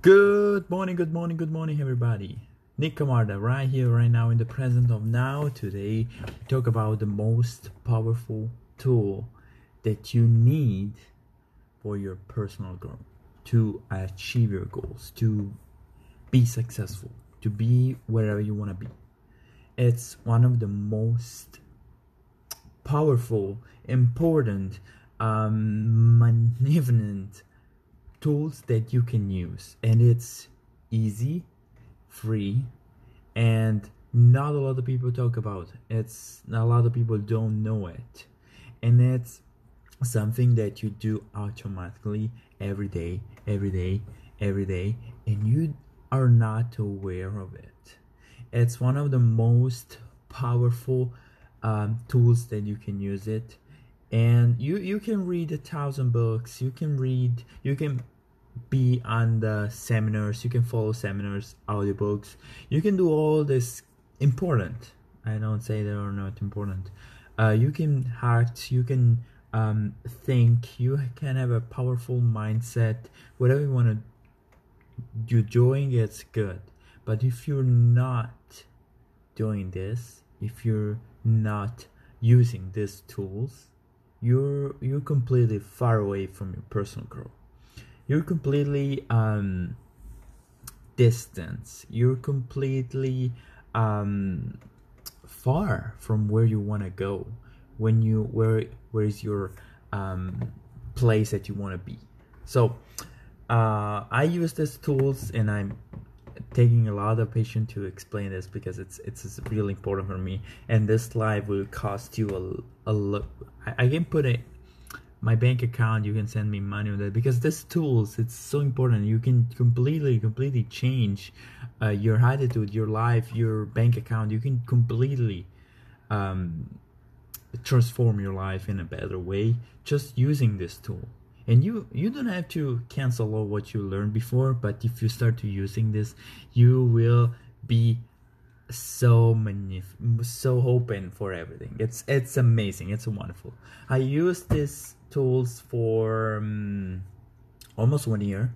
Good morning, good morning, good morning, everybody. Nick Camarda, right here, right now, in the present of now. Today, we talk about the most powerful tool that you need for your personal growth, to achieve your goals, to be successful, to be wherever you want to be. It's one of the most powerful, important, um, magnificent tools that you can use. And it's easy free and not a lot of people talk about it's a lot of people don't know it. And it's something that you do automatically every day every day every day and you are not aware of it. It's one of the most powerful um, tools that you can use it and you you can read a thousand books. You can read you can be on the seminars. You can follow seminars audiobooks. You can do all this important. I don't say they are not important. Uh, you can act you can um, think. You can have a powerful mindset. Whatever you want to you're doing it's good. But if you're not doing this if you're not using these tools you're you're completely far away from your personal growth. You're completely um distant. You're completely um far from where you want to go. When you where where is your um place that you want to be? So uh i use these tools and i'm taking a lot of patience to explain this because it's it's really important for me. And this live will cost you a, a look I, I can put it my bank account you can send me money on that because this tools it's so important. You can completely completely change uh, your attitude your life your bank account. You can completely um, transform your life in a better way just using this tool and you you don't have to cancel all what you learned before but if you start to using this you will be so magnif- so open for everything. It's it's amazing. It's wonderful. I use these tools for um, almost one year.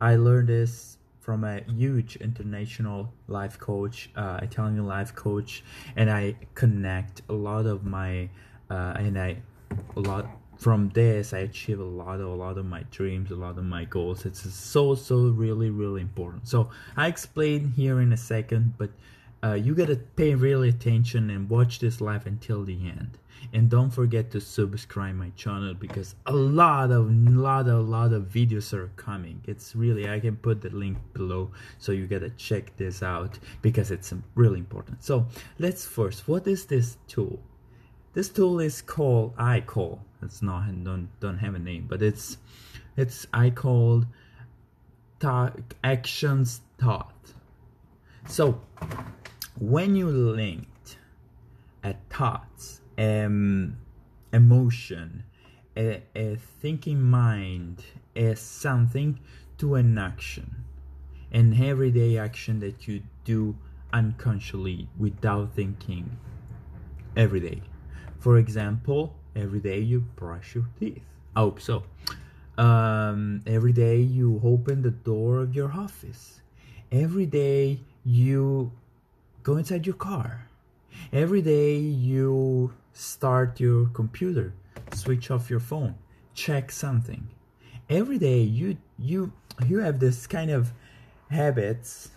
I learned this from a huge international life coach uh, italian life coach and i connect a lot of my uh, and i a lot from this i achieve a lot of a lot of my dreams a lot of my goals it's so so really really important. So i explain here in a second but uh, you gotta pay really attention and watch this live until the end. And don't forget to subscribe my channel because a lot of lot of lot of videos are coming. It's really i can put the link below so you gotta check this out because it's really important. So let's first what is this tool? This tool is called i it's not don't don't have a name but it's it's i called talk actions thought so when you linked a thoughts, um, emotion, a, a thinking mind, as something to an action, an everyday action that you do unconsciously without thinking every day. For example, every day you brush your teeth. I hope so. Um, every day you open the door of your office. Every day you go inside your car. Every day you start your computer, switch off your phone, check something. Every day you you you have this kind of habits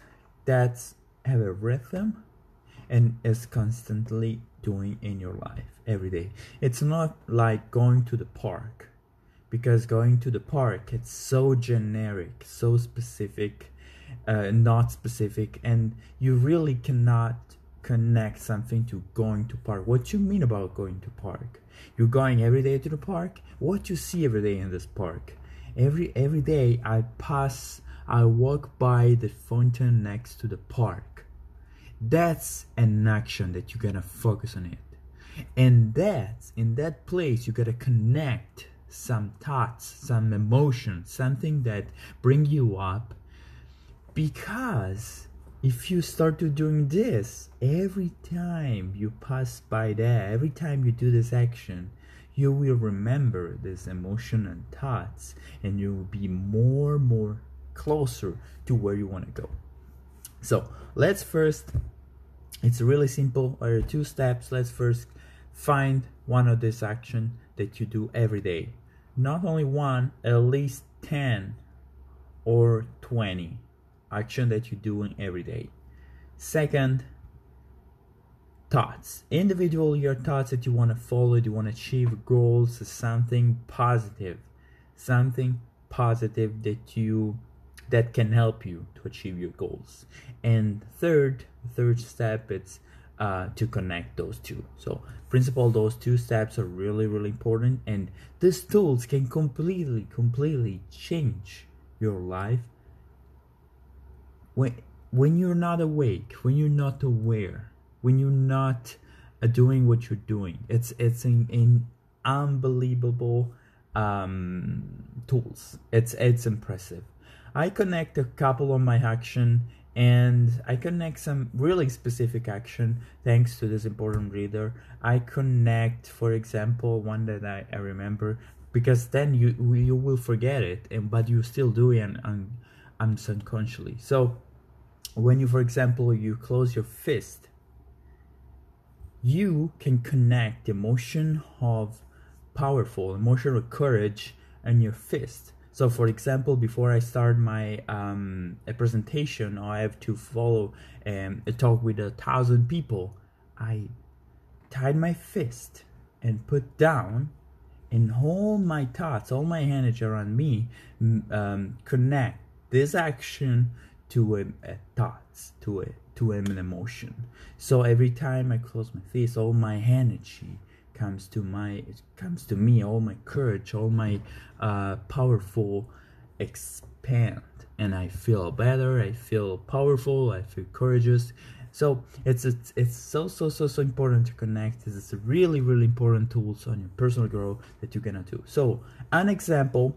that have a rhythm and is constantly doing in your life every day. It's not like going to the park because going to the park it's so generic, so specific uh, not specific and you really cannot connect something to going to park. What you mean about going to park? You're going every day to the park? What you see every day in this park? Every every day i pass i walk by the fountain next to the park that's an action that you gotta focus on it and that's in that place you gotta connect some thoughts some emotions something that bring you up because if you start to doing this every time you pass by that every time you do this action you will remember this emotion and thoughts and you will be more and more closer to where you want to go. So let's first, it's really simple. There are two steps. Let's first find one of this action that you do every day. Not only one, at least 10 or 20 action that you're doing every day. Second, thoughts. Individual your thoughts that you want to follow, you want to achieve goals, something positive. Something positive that you that can help you to achieve your goals. And third, third step it's uh, to connect those two. So, principle, those two steps are really, really important, and these tools can completely, completely change your life. When when you're not awake, when you're not aware, when you're not uh, doing what you're doing, it's it's an, an unbelievable um, tools. It's it's impressive. I connect a couple of my action and I connect some really specific action thanks to this important reader. I connect, for example, one that I, I remember because then you you will forget it and but you still do it and un, unconsciously. So when you, for example, you close your fist, you can connect the emotion of powerful emotional courage and your fist so for example, before I start my um, a presentation or I have to follow um, a talk with a thousand people, I tied my fist and put down and all my thoughts, all my energy around me um, connect this action to a, a thoughts, to a to an emotion. So every time I close my face, all my energy comes to my comes to me all my courage all my uh, powerful expand. And i feel better i feel powerful i feel courageous. So it's it's, it's so so so so important to connect. It's a really really important tools on your personal growth that you're gonna do. So an example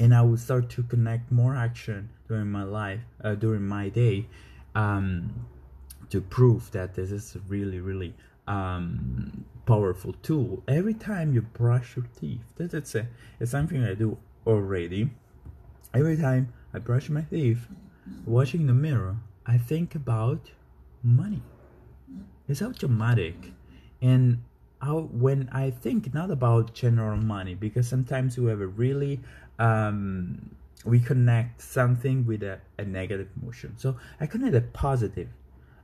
and i will start to connect more action during my life uh, during my day um, to prove that this is really really um, powerful tool. Every time you brush your teeth, that, that's it's something I do already. Every time I brush my teeth, watching the mirror, I think about money. It's automatic, and I, when I think not about general money, because sometimes we have a really um, we connect something with a, a negative emotion. So I connect a positive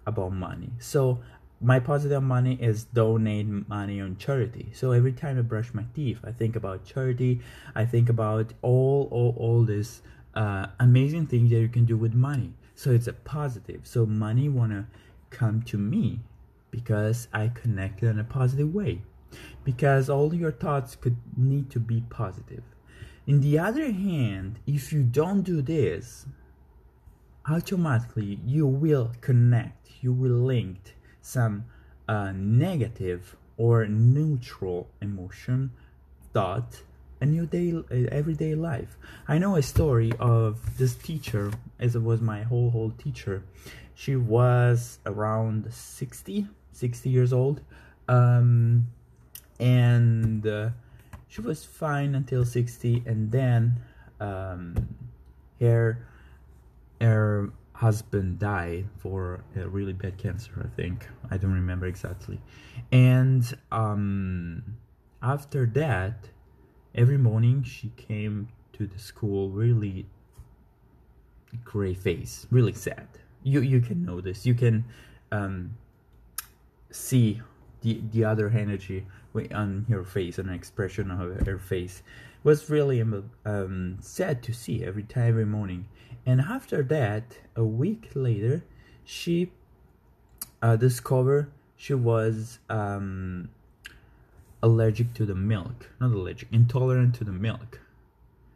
about money. So my positive money is donate money on charity. So every time i brush my teeth i think about charity. I think about all all, all this uh, amazing things that you can do with money. So it's a positive. So money want to come to me because i connect in a positive way. Because all your thoughts could need to be positive. In the other hand if you don't do this automatically you will connect. You will link some uh, negative or neutral emotion, thought, in your day everyday life. I know a story of this teacher, as it was my whole whole teacher. She was around 60, 60 years old, um, and uh, she was fine until 60, and then um, her her husband died for a really bad cancer i think. I don't remember exactly. And um, after that every morning she came to the school really gray face really sad. You you can notice you can um, see the the other energy on her face an expression of her face. It was really um, sad to see every time every morning and after that a week later she uh, discovered she was um, allergic to the milk. Not allergic intolerant to the milk.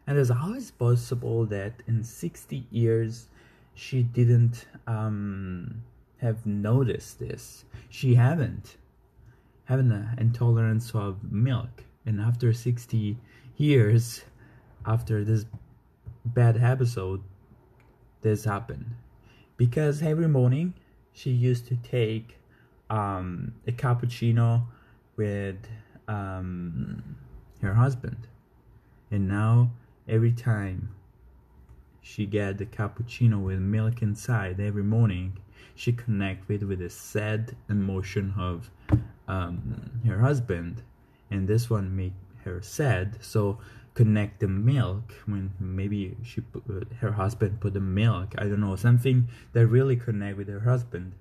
And it's is possible that in 60 years she didn't um, have noticed this. She haven't. Having an intolerance of milk. And after 60 years after this bad episode this happened. Because every morning she used to take um, a cappuccino with um, her husband. And now every time she get the cappuccino with milk inside every morning she connect with the sad emotion of um, her husband. And this one make her sad. So connect the milk when maybe she put, uh, her husband put the milk i don't know something that really connect with her husband.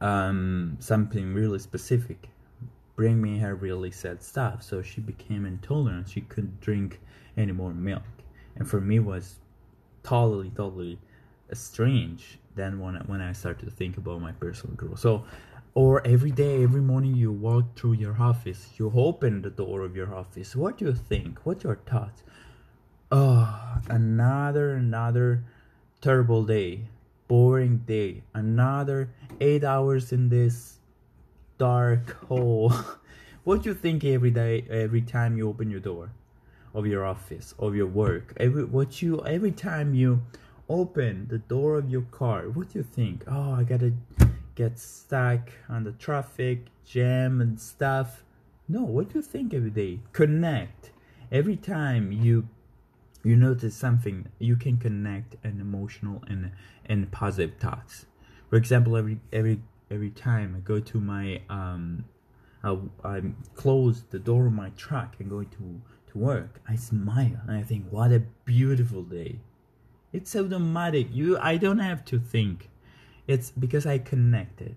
Um, something really specific. Bring me her really sad stuff. So she became intolerant. She couldn't drink any more milk. And for me was totally totally strange then when I, when I started to think about my personal growth. So or every day every morning you walk through your office you open the door of your office. What do you think? What your thoughts? Oh another another terrible day boring day. Another eight hours in this dark hole. What do you think every day every time you open your door of your office of your work? Every what you every time you open the door of your car what do you think? Oh i gotta get stuck on the traffic jam and stuff. No what do you think every day? Connect. Every time you you notice something you can connect an emotional and and positive thoughts. For example every every every time i go to my um I, I close the door of my truck and go to to work i smile and i think what a beautiful day. It's automatic. You i don't have to think it's because i connected.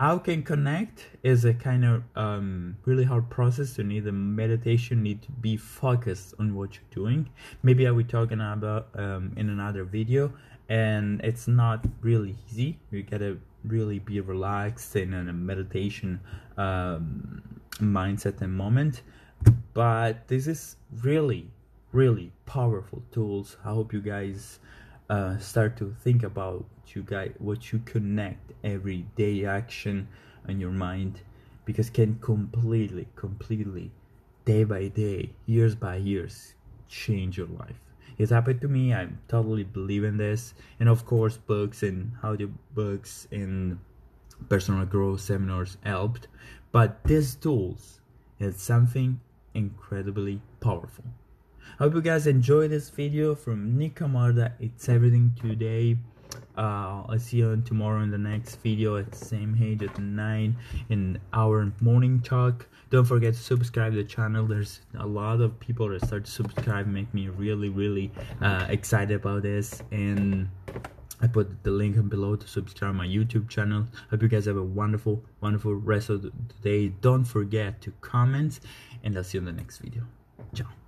How can connect is a kind of um, really hard process. You need a meditation need to be focused on what you're doing. Maybe i will talk about um, in another video. And it's not really easy. You gotta really be relaxed in a meditation um, mindset and moment. But this is really really powerful tools. I hope you guys uh, start to think about you guys what you connect every day action on your mind because can completely completely day by day years by years change your life it's happened to me i totally believe in this and of course books and audio books and personal growth seminars helped but these tools is something incredibly powerful I hope you guys enjoy this video from Nick Camarda. It's everything today. Uh, I'll see you tomorrow in the next video at the same age at 9 in our morning talk. Don't forget to subscribe to the channel. There's a lot of people that start to subscribe make me really really uh, excited about this and I put the link below to subscribe my YouTube channel. Hope you guys have a wonderful, wonderful rest of the day. Don't forget to comment, and I'll see you in the next video. Ciao.